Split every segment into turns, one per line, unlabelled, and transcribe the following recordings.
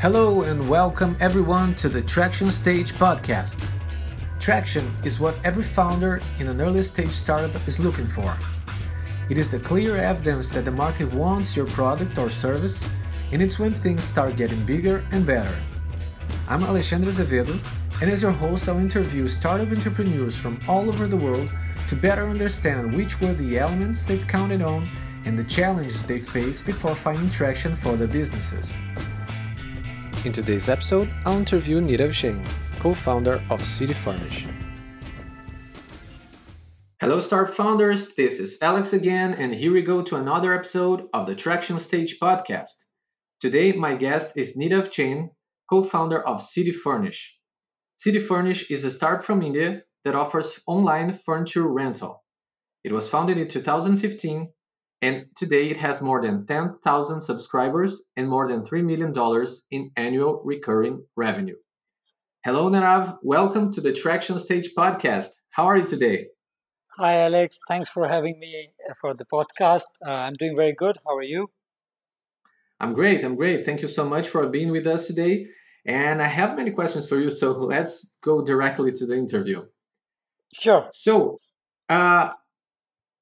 Hello and welcome everyone to the Traction Stage podcast. Traction is what every founder in an early stage startup is looking for. It is the clear evidence that the market wants your product or service, and it's when things start getting bigger and better. I'm Alexandre Azevedo, and as your host, I'll interview startup entrepreneurs from all over the world to better understand which were the elements they've counted on and the challenges they faced before finding traction for their businesses. In today's episode, I'll interview Nirav Jain, co-founder of City Furnish. Hello, Start Founders. This is Alex again, and here we go to another episode of the Traction Stage podcast. Today, my guest is Nirav Jain, co-founder of City Furnish. City Furnish is a startup from India that offers online furniture rental. It was founded in 2015 and today it has more than 10,000 subscribers and more than $3 million in annual recurring revenue. Hello, Nirav. Welcome to the Traction Stage podcast. How are you today?
Hi, Alex. Thanks for having me for the podcast. Uh, I'm doing very good. How are you?
I'm great. I'm great. Thank you so much for being with us today. And I have many questions for you, so let's go directly to the interview.
Sure.
So, uh,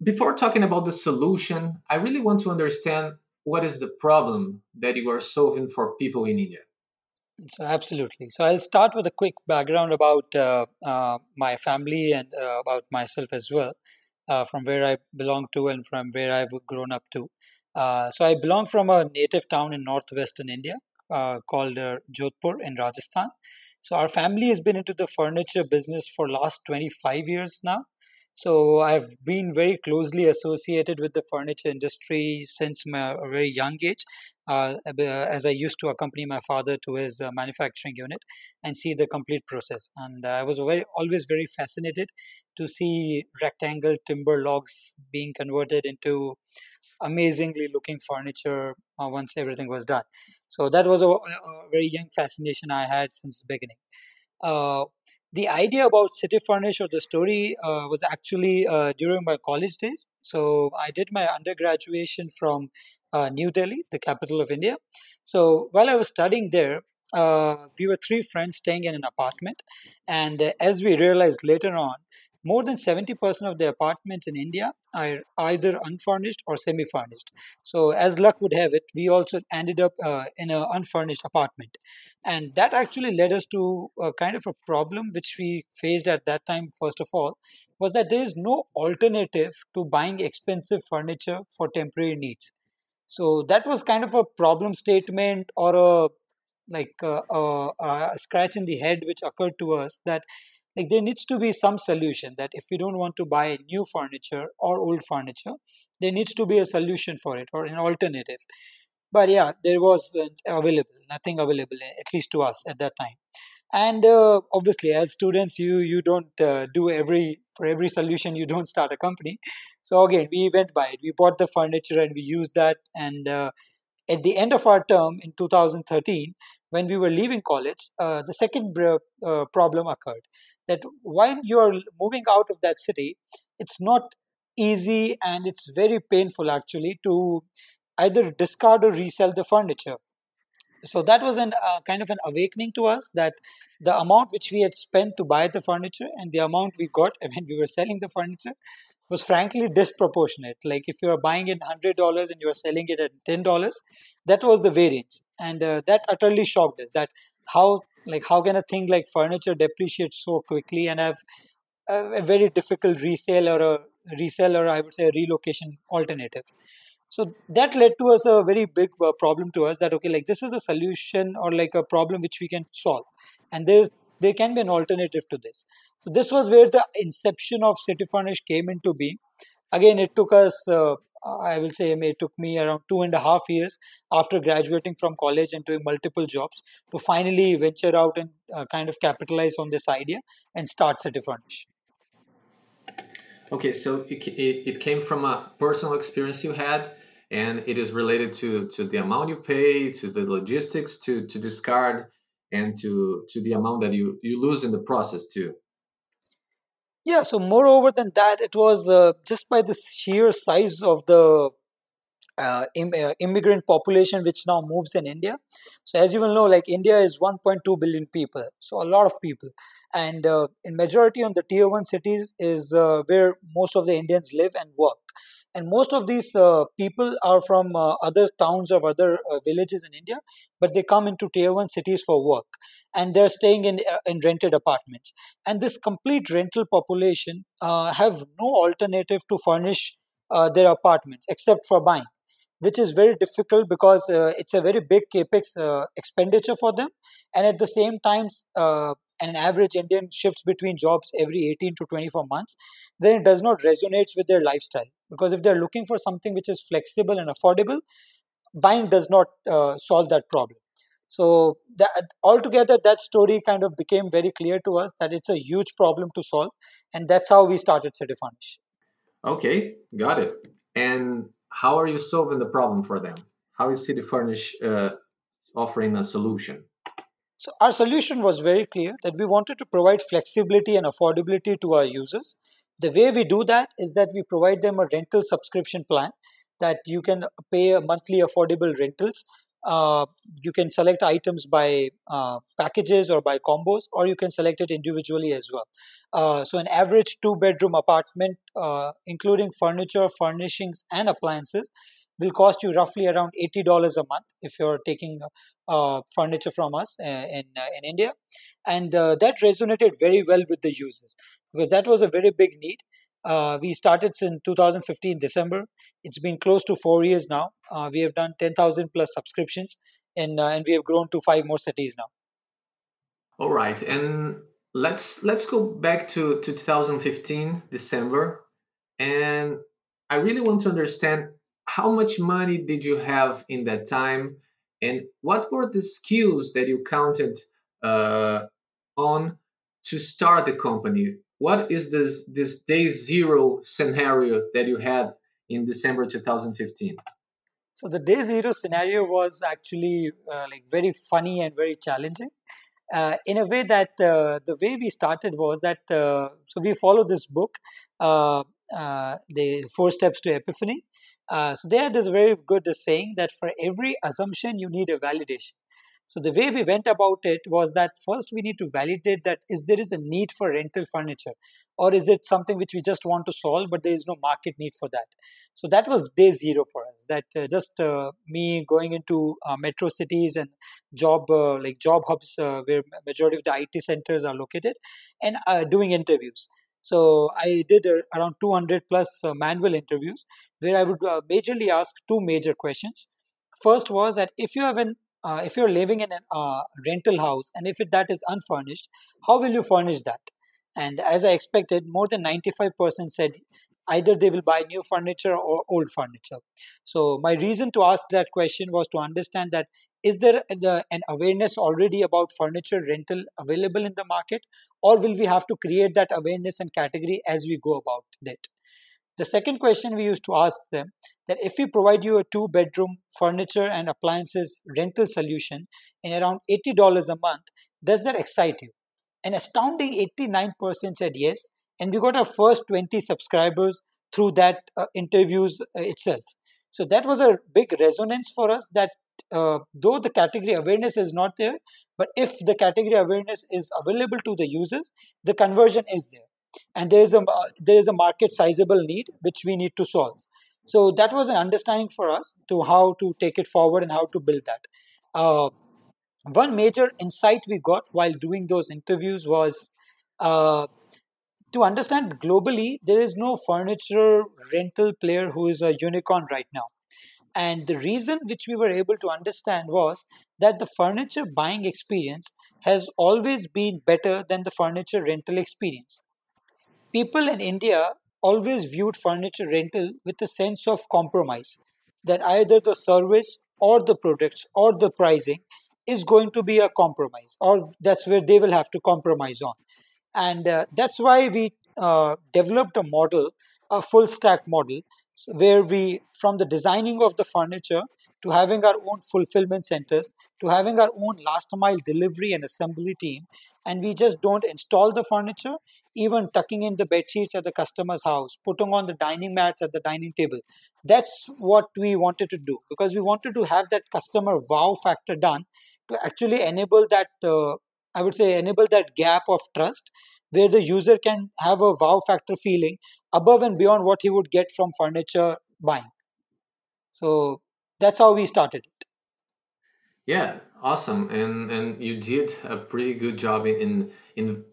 before talking about the solution, I really want to understand what is the problem that you are solving for people in India.
So absolutely. So I'll start with a quick background about uh, uh, my family and uh, about myself as well, uh, from where I belong to and from where I've grown up to. Uh, so I belong from a native town in northwestern India uh, called Jodhpur in Rajasthan. So our family has been into the furniture business for last 25 years now. So I've been very closely associated with the furniture industry since my very young age, uh, as I used to accompany my father to his uh, manufacturing unit and see the complete process. And I was very always very fascinated to see rectangle timber logs being converted into amazingly looking furniture uh, once everything was done. So that was a, a, very young fascination I had since the beginning. The idea about City Furnish or the story uh, was actually uh, during my college days. So I did my undergraduation from uh, New Delhi, the capital of India. So while I was studying there, uh, we were three friends staying in an apartment. And uh, as we realized later on, more than 70% of the apartments in India are either unfurnished or semi furnished. So, as luck would have it, we also ended up uh, in an unfurnished apartment. And that actually led us to a kind of a problem which we faced at that time, first of all, was that there is no alternative to buying expensive furniture for temporary needs. So, that was kind of a problem statement or a like uh, a, a, a scratch in the head which occurred to us that like there needs to be some solution that if we don't want to buy new furniture or old furniture there needs to be a solution for it or an alternative but yeah there was available nothing available at least to us at that time. And uh, obviously as students you you don't uh, do every for every solution you don't start a company. So again we went by it. We bought the furniture and we used that. And uh, at the end of our term in 2013 when we were leaving college uh, the second uh, problem occurred. That while you're moving out of that city, it's not easy and it's very painful actually to either discard or resell the furniture. So that was an uh, kind of an awakening to us that the amount which we had spent to buy the furniture and the amount we got when we were selling the furniture was frankly disproportionate. Like if you are buying it hundred dollars and you are selling it at ten dollars, that was the variance, and uh, that utterly shocked us. That how like how can a thing like furniture depreciate so quickly and have a, a very difficult resale or a resell or I would say a relocation alternative. So that led to us a very big uh, problem to us that okay like this is a solution or like a problem which we can solve and there's there can be an alternative to this. So this was where the inception of City Furnish came into being. Again, it took us uh, I will say it took me around two and a half years after graduating from college and doing multiple jobs to finally venture out and uh, kind of capitalize on this idea and start City Furnish.
Okay, so it, it, it came from a personal experience you had, and it is related to, to the amount you pay, to the logistics to, to discard, and to, to the amount that you, you lose in the process too.
Yeah, so moreover than that, it was uh, just by the sheer size of the uh, Im- uh, immigrant population which now moves in India. So as you will know, like India is 1.2 billion people, so a lot of people, and uh, in majority on the tier one cities is uh, where most of the Indians live and work. And most of these uh, people are from uh, other towns or other villages in India, but they come into tier one cities for work, and they're staying in in rented apartments. And this complete rental population have no alternative to furnish their apartments except for buying which is very difficult because uh, it's a very big capex uh, expenditure for them. And at the same time uh, an average indian shifts between jobs every 18 to 24 months then it does not resonate with their lifestyle because if they're looking for something which is flexible and affordable buying does not uh, solve that problem so that, altogether that story kind of became very clear to us that it's a huge problem to solve and that's how we started Cityfurnish
okay got it and how are you solving the problem for them? How is Cityfurnish uh, offering a solution?
So our solution was very clear that we wanted to provide flexibility and affordability to our users. The way we do that is that we provide them a rental subscription plan that you can pay a monthly affordable rentals. Uh, you can select items by uh, packages or by combos, or you can select it individually as well. Uh, so, an average two bedroom apartment, uh, including furniture, furnishings, and appliances, will cost you roughly around $80 a month if you're taking uh, furniture from us uh, in, uh, in India. And uh, that resonated very well with the users because that was a very big need. Uh, we started in 2015 December. It's been close to four years now. Uh, we have done 10,000 plus subscriptions and, uh, and we have grown to five more cities now.
All right. And let's let's go back to, to 2015 December, and I really want to understand how much money did you have in that time, and what were the skills that you counted uh, on to start the company. What is this this day zero scenario that you had in December 2015?
So the day zero scenario was actually uh, like very funny and very challenging uh, in a way that uh, the way we started was that uh, so we follow this book uh, uh, the four steps to epiphany so there is very good saying that for every assumption you need a validation so the way we went about it was that first we need to validate that is there is a need for rental furniture or is it something which we just want to solve but there is no market need for that. So that was day zero for us that uh, just uh, me going into uh, metro cities and job uh, like job hubs uh, where majority of the it centers are located and uh, doing interviews. So i did around 200 plus manual interviews where i would majorly ask two major questions. First was that if you have an Uh, if you're living in a uh, rental house and if it, that is unfurnished how will you furnish that and as I expected, more than 95% said either they will buy new furniture or old furniture. So my reason to ask that question was to understand that is there the, an awareness already about furniture rental available in the market or will we have to create that awareness and category as we go about it the second question we used to ask them that if we provide you a two bedroom furniture and appliances rental solution in around $80 a month does that excite you an astounding 89% said yes. And we got our first 20 subscribers through that uh, interviews uh, itself. So that was a big resonance for us that uh, though the category awareness is not there, but if the category awareness is available to the users, the conversion is there. And there is a, there is a market sizable need which we need to solve. So that was an understanding for us to how to take it forward and how to build that. Uh, one major insight we got while doing those interviews was uh, to understand globally there is no furniture rental player who is a unicorn right now and the reason which we were able to understand was that the furniture buying experience has always been better than the furniture rental experience people in india always viewed furniture rental with a sense of compromise that either the service or the products or the pricing is going to be a compromise, or that's where they will have to compromise on. And uh, that's why we uh, developed a model, a full stack model, where we, from the designing of the furniture to having our own fulfillment centers, to having our own last mile delivery and assembly team, and we just don't install the furniture, even tucking in the bed sheets at the customer's house, putting on the dining mats at the dining table. That's what we wanted to do because we wanted to have that customer wow factor done to actually enable that, uh, I would say, enable that gap of trust where the user can have a wow factor feeling above and beyond what he would get from furniture buying. So that's how we started it.
Yeah, awesome. And and you did a pretty good job in in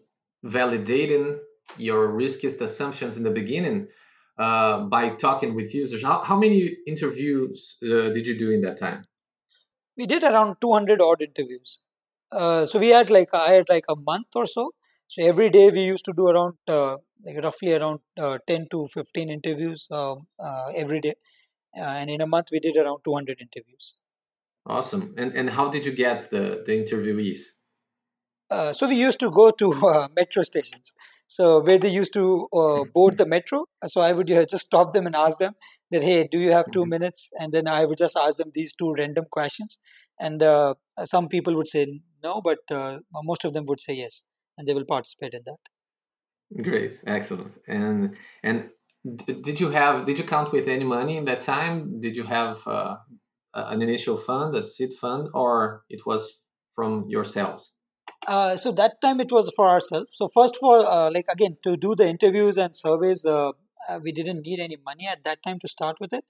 validating your riskiest assumptions in the beginning uh, by talking with users. How, how many interviews uh, did you do in that time?
We did around 200 odd interviews. Uh, so we had like I had like a month or so. So every day we used to do around uh, like roughly around uh, 10 to 15 interviews um, uh, every day, and in a month we did around 200 interviews.
Awesome. And and how did you get the the interviewees?
Uh, so we used to go to uh, metro stations. So where they used to uh, board the metro. So I would uh, just stop them and ask them that, hey, do you have 2 mm-hmm. minutes? And then I would just ask them these two random questions. And uh, some people would say no, but uh, most of them would say yes, and they will participate in that.
Great, excellent. And and did you have did you count with any money in that time? Did you have an initial fund, a seed fund, or it was from yourselves?
Uh, so that time it was for ourselves. So first for uh, like again to do the interviews and surveys, uh, uh, we didn't need any money at that time to start with it.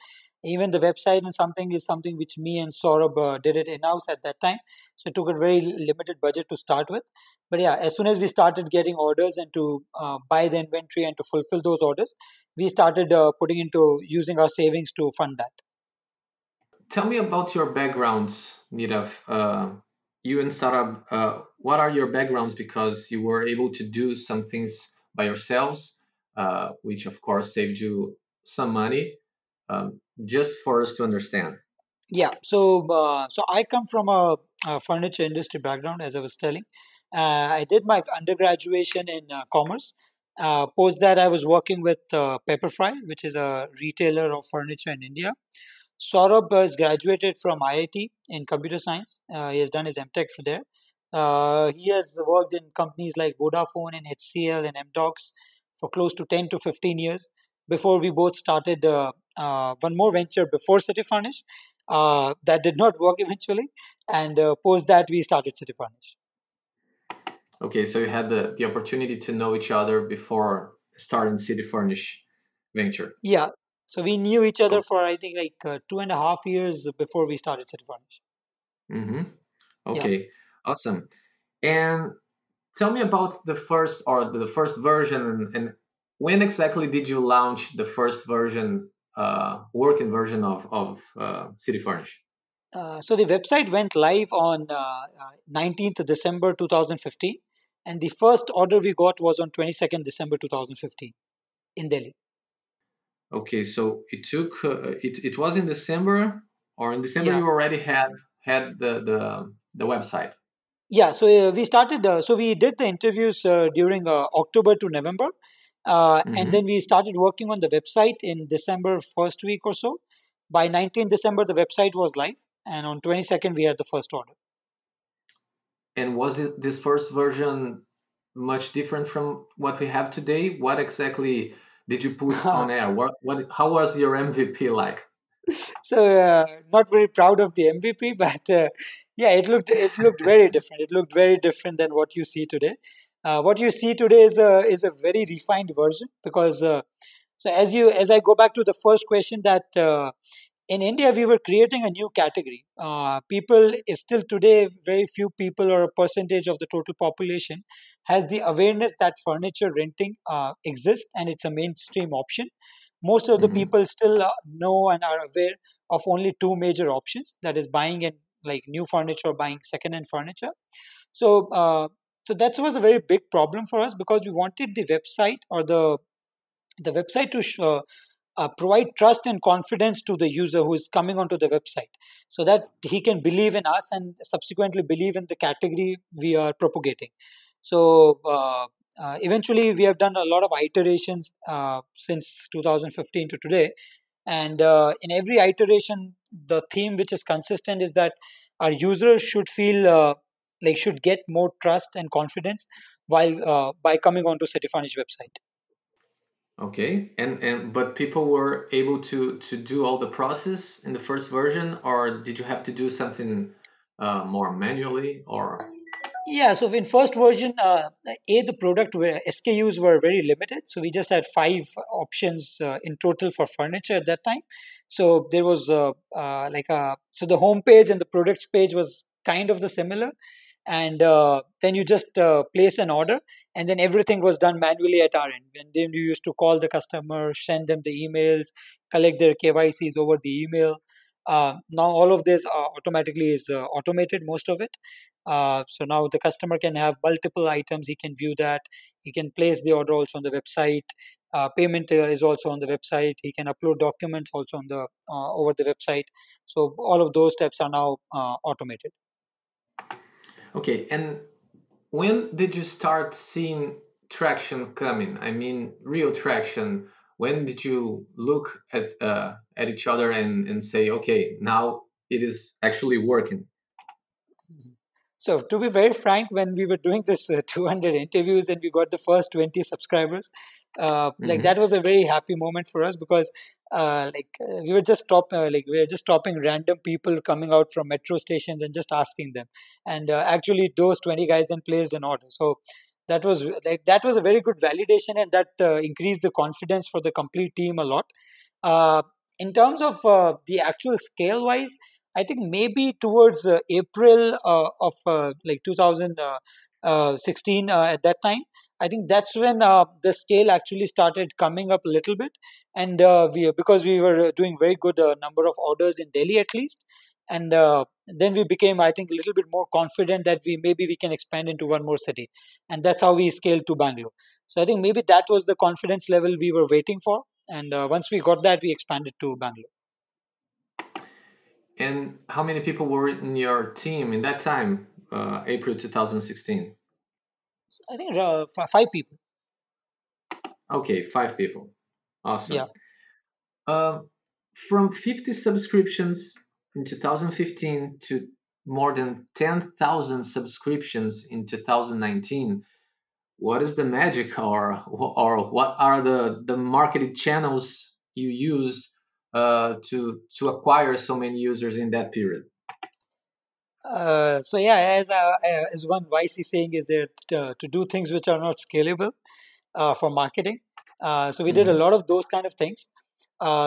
Even the website and something is something which me and Saurabh uh, did it in house at that time. So it took a very limited budget to start with. But yeah, as soon as we started getting orders and to buy the inventory and to fulfill those orders, we started putting into using our savings to fund that.
Tell me about your backgrounds, Nirav you and Saurabh, uh, what are your backgrounds? Because you were able to do some things by yourselves, uh, which of course saved you some money. Um, just for us to understand.
Yeah, so uh, so I come from a, a, furniture industry background, as I was telling. Uh, I did my undergraduate in uh, commerce. Uh, post that, I was working with Pepperfry, which is a retailer of furniture in India. Saurabh has graduated from IIT in computer science. Uh, he has done his MTech from there. Uh, he has worked in companies like Vodafone and HCL and Amdocs for close to 10 to 15 years before we both started uh, uh one more venture before City Furnish. Uh, that did not work eventually. And uh, post that, we started City Furnish.
Okay, so you had the, the opportunity to know each other before starting City Furnish venture.
Yeah, so we knew each other for I think like uh, two and a half years before we started City Furnish.
Mm-hmm. Okay, yeah. awesome. And tell me about the first or the first version and when exactly did you launch the first version, uh, working version of of uh, City Furnish?
Uh, so the website went live on 19th uh, uh, December 2015, and the first order we got was on 22nd December 2015 in Delhi.
Okay, so it took uh, it. It was in December, or in December yeah. you already had had the the the website.
Yeah, so uh, we started. Uh, so we did the interviews uh, during uh, October to November, mm-hmm. and then we started working on the website in December first week or so. By 19 December, the website was live, and on 22nd we had the first order.
And was it this first version much different from what we have today? What exactly did you put on air? What, what, how was your MVP like?
So uh, not very proud of the MVP, but uh, yeah, it looked it looked very different. It looked very different than what you see today. Uh, what you see today is a is a very refined version because uh, so as you as I go back to the first question that uh, in India, we were creating a new category. Uh, people still today, very few people or a percentage of the total population has the awareness that furniture renting uh, exists and it's a mainstream option. Most of the mm-hmm. people still uh, know and are aware of only two major options that is buying and like new furniture or buying second-hand furniture. So, uh, so that was a very big problem for us because we wanted the website or the the website to show, uh, provide trust and confidence to the user who is coming onto the website so that he can believe in us and subsequently believe in the category we are propagating so uh, uh, eventually we have done a lot of iterations uh, since 2015 to today and uh, in every iteration the theme which is consistent is that our users should feel uh, like should get more trust and confidence while by coming onto Cityfurnish website.
Okay, and and but people were able to to do all the process in the first version, or did you have to do something uh, more manually, or?
Yeah, so in first version, uh, a the product where SKUs were very limited, so we just had five options uh, in total for furniture at that time. So there was uh, uh like a so the home page and the products page was kind of the similar, and uh, then you just uh, place an order and then everything was done manually at our end. And then you used to call the customer send them the emails collect their kycs over the email. Uh, now all of this uh, automatically is uh, automated most of it. Uh, so now the customer can have multiple items he can view that he can place the order also on the website. Payment is also on the website he can upload documents also on the over the website. So all of those steps are now automated
Okay, and when did you start seeing traction coming? I mean, real traction. When did you look at uh, at each other and, and say, okay, now it is actually working?
So, to be very frank, when we were doing this uh, 200 interviews and we got the first 20 subscribers, uh, mm-hmm. like that was a very happy moment for us because uh, like uh, we were just stop uh, like we were just stopping random people coming out from metro stations and just asking them. And uh, actually those 20 guys then placed an order. So that was like that was a very good validation and that uh, increased the confidence for the complete team a lot. Uh, in terms of the actual scale wise i think maybe towards april of like 2016 at that time I think that's when uh, the scale actually started coming up a little bit, and uh, we because we were doing very good uh, number of orders in Delhi at least, and uh, then we became I think a little bit more confident that we maybe we can expand into one more city, and that's how we scaled to Bangalore. So I think maybe that was the confidence level we were waiting for, and uh, once we got that, we expanded to Bangalore.
And how many people were in your team in that time, uh, April 2016?
I think uh, five people.
Okay, five people. Awesome. Yeah. Uh, from 50 subscriptions in 2015 to more than 10,000 subscriptions in 2019, what is the magic or or what are the the marketing channels you use uh, to to acquire so many users in that period?
Uh, so yeah, as uh, as one YC saying is that uh, to do things which are not scalable uh, for marketing. Uh, so we mm-hmm. did a mm-hmm. lot of those kind of things.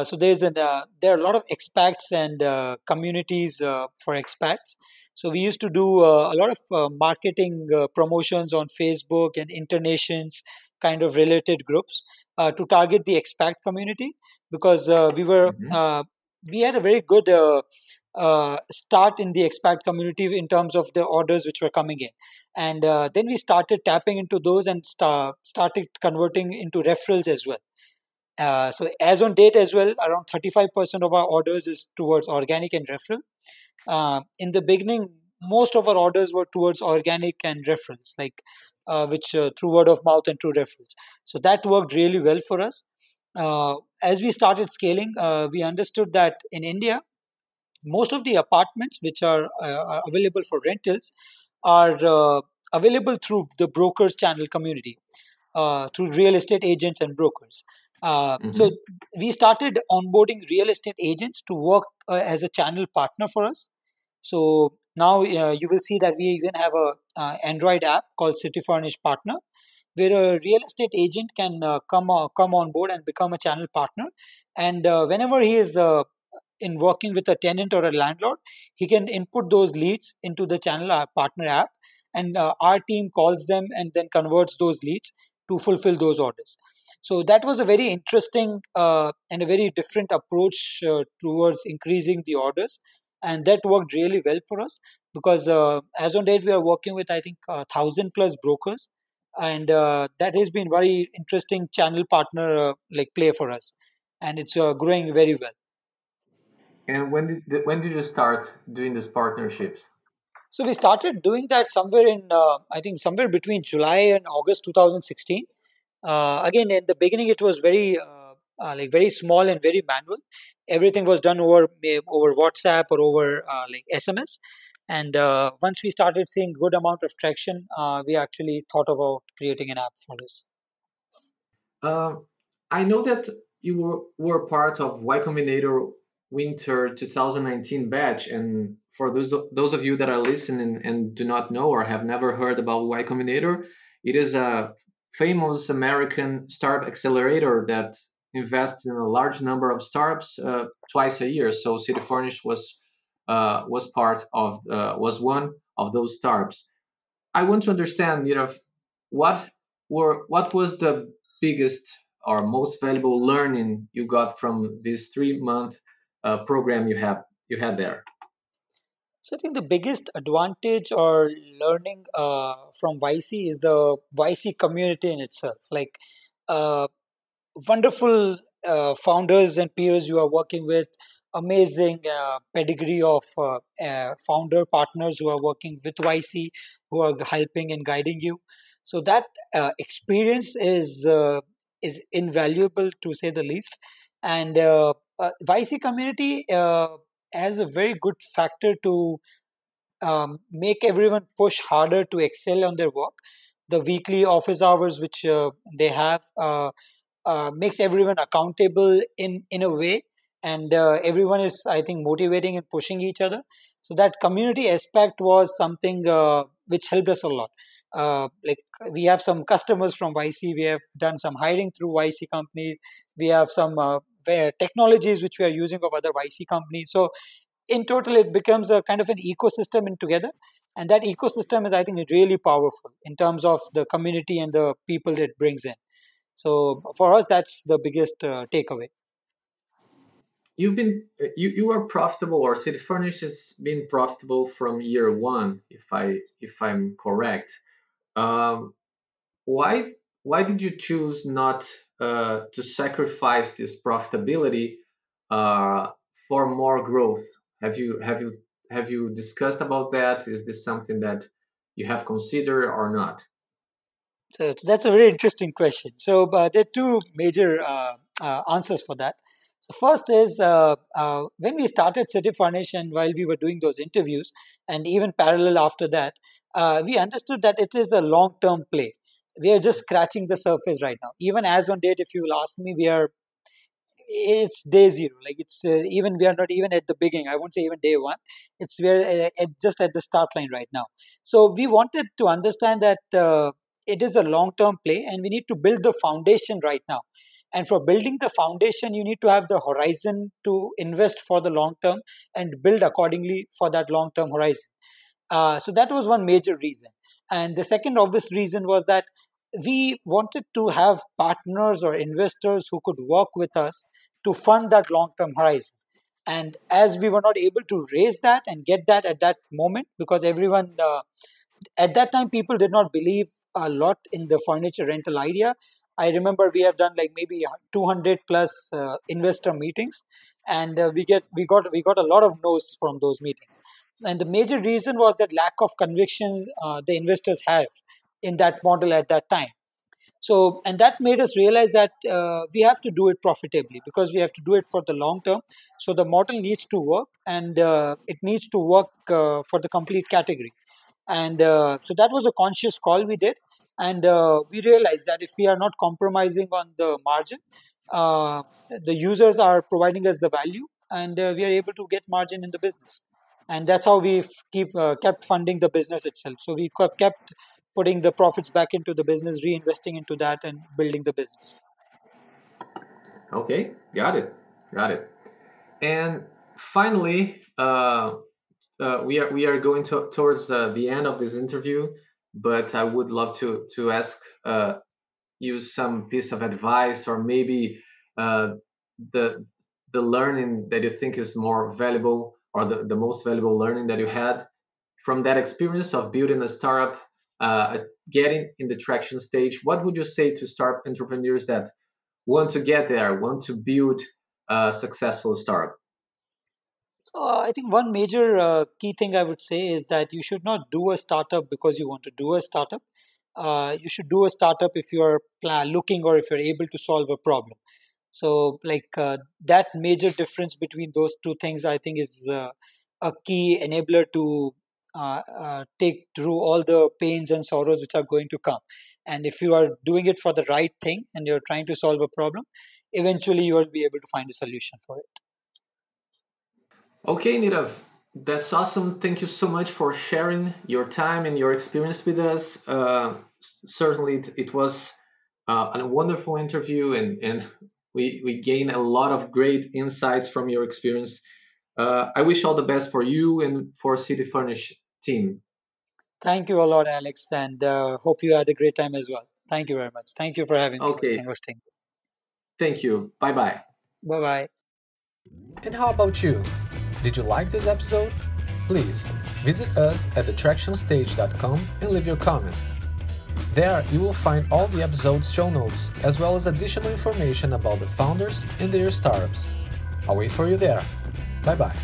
so there's an there are a lot of expats and communities for expats. So we used to do a lot of marketing promotions on Facebook and InterNations kind of related groups to target the expat community because we were mm-hmm. we had a very good uh, start in the expat community in terms of the orders which were coming in. And uh, then we started tapping into those and start, started converting into referrals as well. Uh, so as on date as well around 35% of our orders is towards organic and referral. Uh, in the beginning most of our orders were towards organic and referrals. Like uh, which uh, through word of mouth and through referrals. So that worked really well for us. As we started scaling we understood that in india most of the apartments which are uh, available for rentals are uh, available through the brokers channel community uh, through real estate agents and brokers. Uh, mm-hmm. so we started onboarding real estate agents to work uh, as a channel partner for us. So now uh, you will see that we even have a android app called city furnish partner where a real estate agent can come come on board and become a channel partner. And whenever he is in working with a tenant or a landlord, he can input those leads into the channel uh, partner app, and uh, our team calls them and then converts those leads to fulfill those orders. So that was a very interesting uh, and a very different approach uh, towards increasing the orders, and that worked really well for us because uh, as on date we are working with I think a thousand plus brokers, and uh, that has been very interesting channel partner like play for us, and it's growing very well.
And when did when did you start doing these partnerships?
So we started doing that somewhere in uh, I think somewhere between July and August 2016. Uh, again, in the beginning, it was very uh, uh like very small and very manual. Everything was done over over WhatsApp or over uh, like SMS. And uh, once we started seeing good amount of traction, uh, we actually thought about creating an app for this.
Uh, I know that you were, were part of Y Combinator Winter 2019 batch, and for those of, those of you that are listening and do not know or have never heard about Y Combinator, it is a famous American startup accelerator that invests in a large number of startups uh, twice a year. So City Furnished was uh, was part of uh, was one of those startups. I want to understand, you know, what were what was the biggest or most valuable learning you got from this three month uh, program you have you had there?
So I think the biggest advantage or learning uh, from YC is the YC community in itself. Like uh, wonderful uh, founders and peers you are working with, amazing uh, pedigree of uh, uh, founder partners who are working with YC, who are helping and guiding you. So that experience is is invaluable to say the least. And YC community has a very good factor to um, make everyone push harder to excel on their work. The weekly office hours which uh, they have uh, uh, makes everyone accountable in in a way, and uh, everyone is, I think, motivating and pushing each other. So that community aspect was something uh, which helped us a lot. Uh, like we have some customers from YC, we have done some hiring through YC companies. We have some technologies which we are using of other YC companies. So in total, it becomes a kind of an ecosystem in together. And that ecosystem is, I think, really powerful in terms of the community and the people it brings in. So for us, that's the biggest uh, takeaway.
You've been you, you are profitable, or City Furnish has been profitable from year one, if I if I'm correct. Um, why why did you choose not uh, to sacrifice this profitability uh, for more growth? Have you have you have you discussed about that? Is this something that you have considered or not?
So that's a very interesting question. So uh, there are two major uh, uh, answers for that. So first is uh, uh, when we started City and while we were doing those interviews, and even parallel after that, we understood that it is a long-term play. We are just scratching the surface right now. Even as on date, if you will ask me, we are it's day zero like it's uh, even we are not even at the beginning i won't say even day one it's we're uh, just at the start line right now so we wanted to understand that uh, it is a long term play and we need to build the foundation right now. And for building the foundation you need to have the horizon to invest for the long term and build accordingly for that long term horizon. Uh, so that was one major reason. And the second obvious reason was that we wanted to have partners or investors who could work with us to fund that long term horizon. And as we were not able to raise that and get that at that moment, because everyone uh, at that time people did not believe a lot in the furniture rental idea. I remember we have done like maybe 200 plus uh, investor meetings, and uh, we get we got we got a lot of no's from those meetings. And the major reason was that lack of convictions uh, the investors have in that model at that time. So, and that made us realize that uh, we have to do it profitably because we have to do it for the long term. So, the model needs to work and uh, it needs to work uh, for the complete category. And uh, so, that was a conscious call we did. And uh, we realized that if we are not compromising on the margin, uh, the users are providing us the value and we are able to get margin in the business. And that's how we keep kept funding the business itself. So, we kept putting the profits back into the business, reinvesting into that, and building the business.
Okay, got it, got it. And finally, uh, uh, we are we are going to, towards the, the end of this interview, but I would love to to ask uh, you some piece of advice or maybe uh, the the learning that you think is more valuable or the, the most valuable learning that you had from that experience of building a startup uh, getting in the traction stage, what would you say to start entrepreneurs that want to get there, want to build a successful startup?
So uh, I think one major uh, key thing I would say is that you should not do a startup because you want to do a startup. Uh, you should do a startup if you're looking or if you're able to solve a problem. So, like uh, that major difference between those two things, I think, is uh, a key enabler to uh, take through all the pains and sorrows which are going to come. And if you are doing it for the right thing and you're trying to solve a problem, eventually you will be able to find a solution for it.
Okay, Nirav, that's awesome. Thank you so much for sharing your time and your experience with us. Uh, certainly, it, it was uh, a wonderful interview, and, and we, we gained a lot of great insights from your experience. Uh, I wish all the best for you and for City Furnish team.
Thank you a lot, Alex, and uh, hope you had a great time as well. Thank you very much. Thank you for having me.
Okay.
Hosting.
Thank you. Bye bye.
Bye bye.
And how about you? Did you like this episode? Please visit us at thetractionstage.com and leave your comment. There you will find all the episode's show notes as well as additional information about the founders and their startups. I'll wait for you there. Bye bye.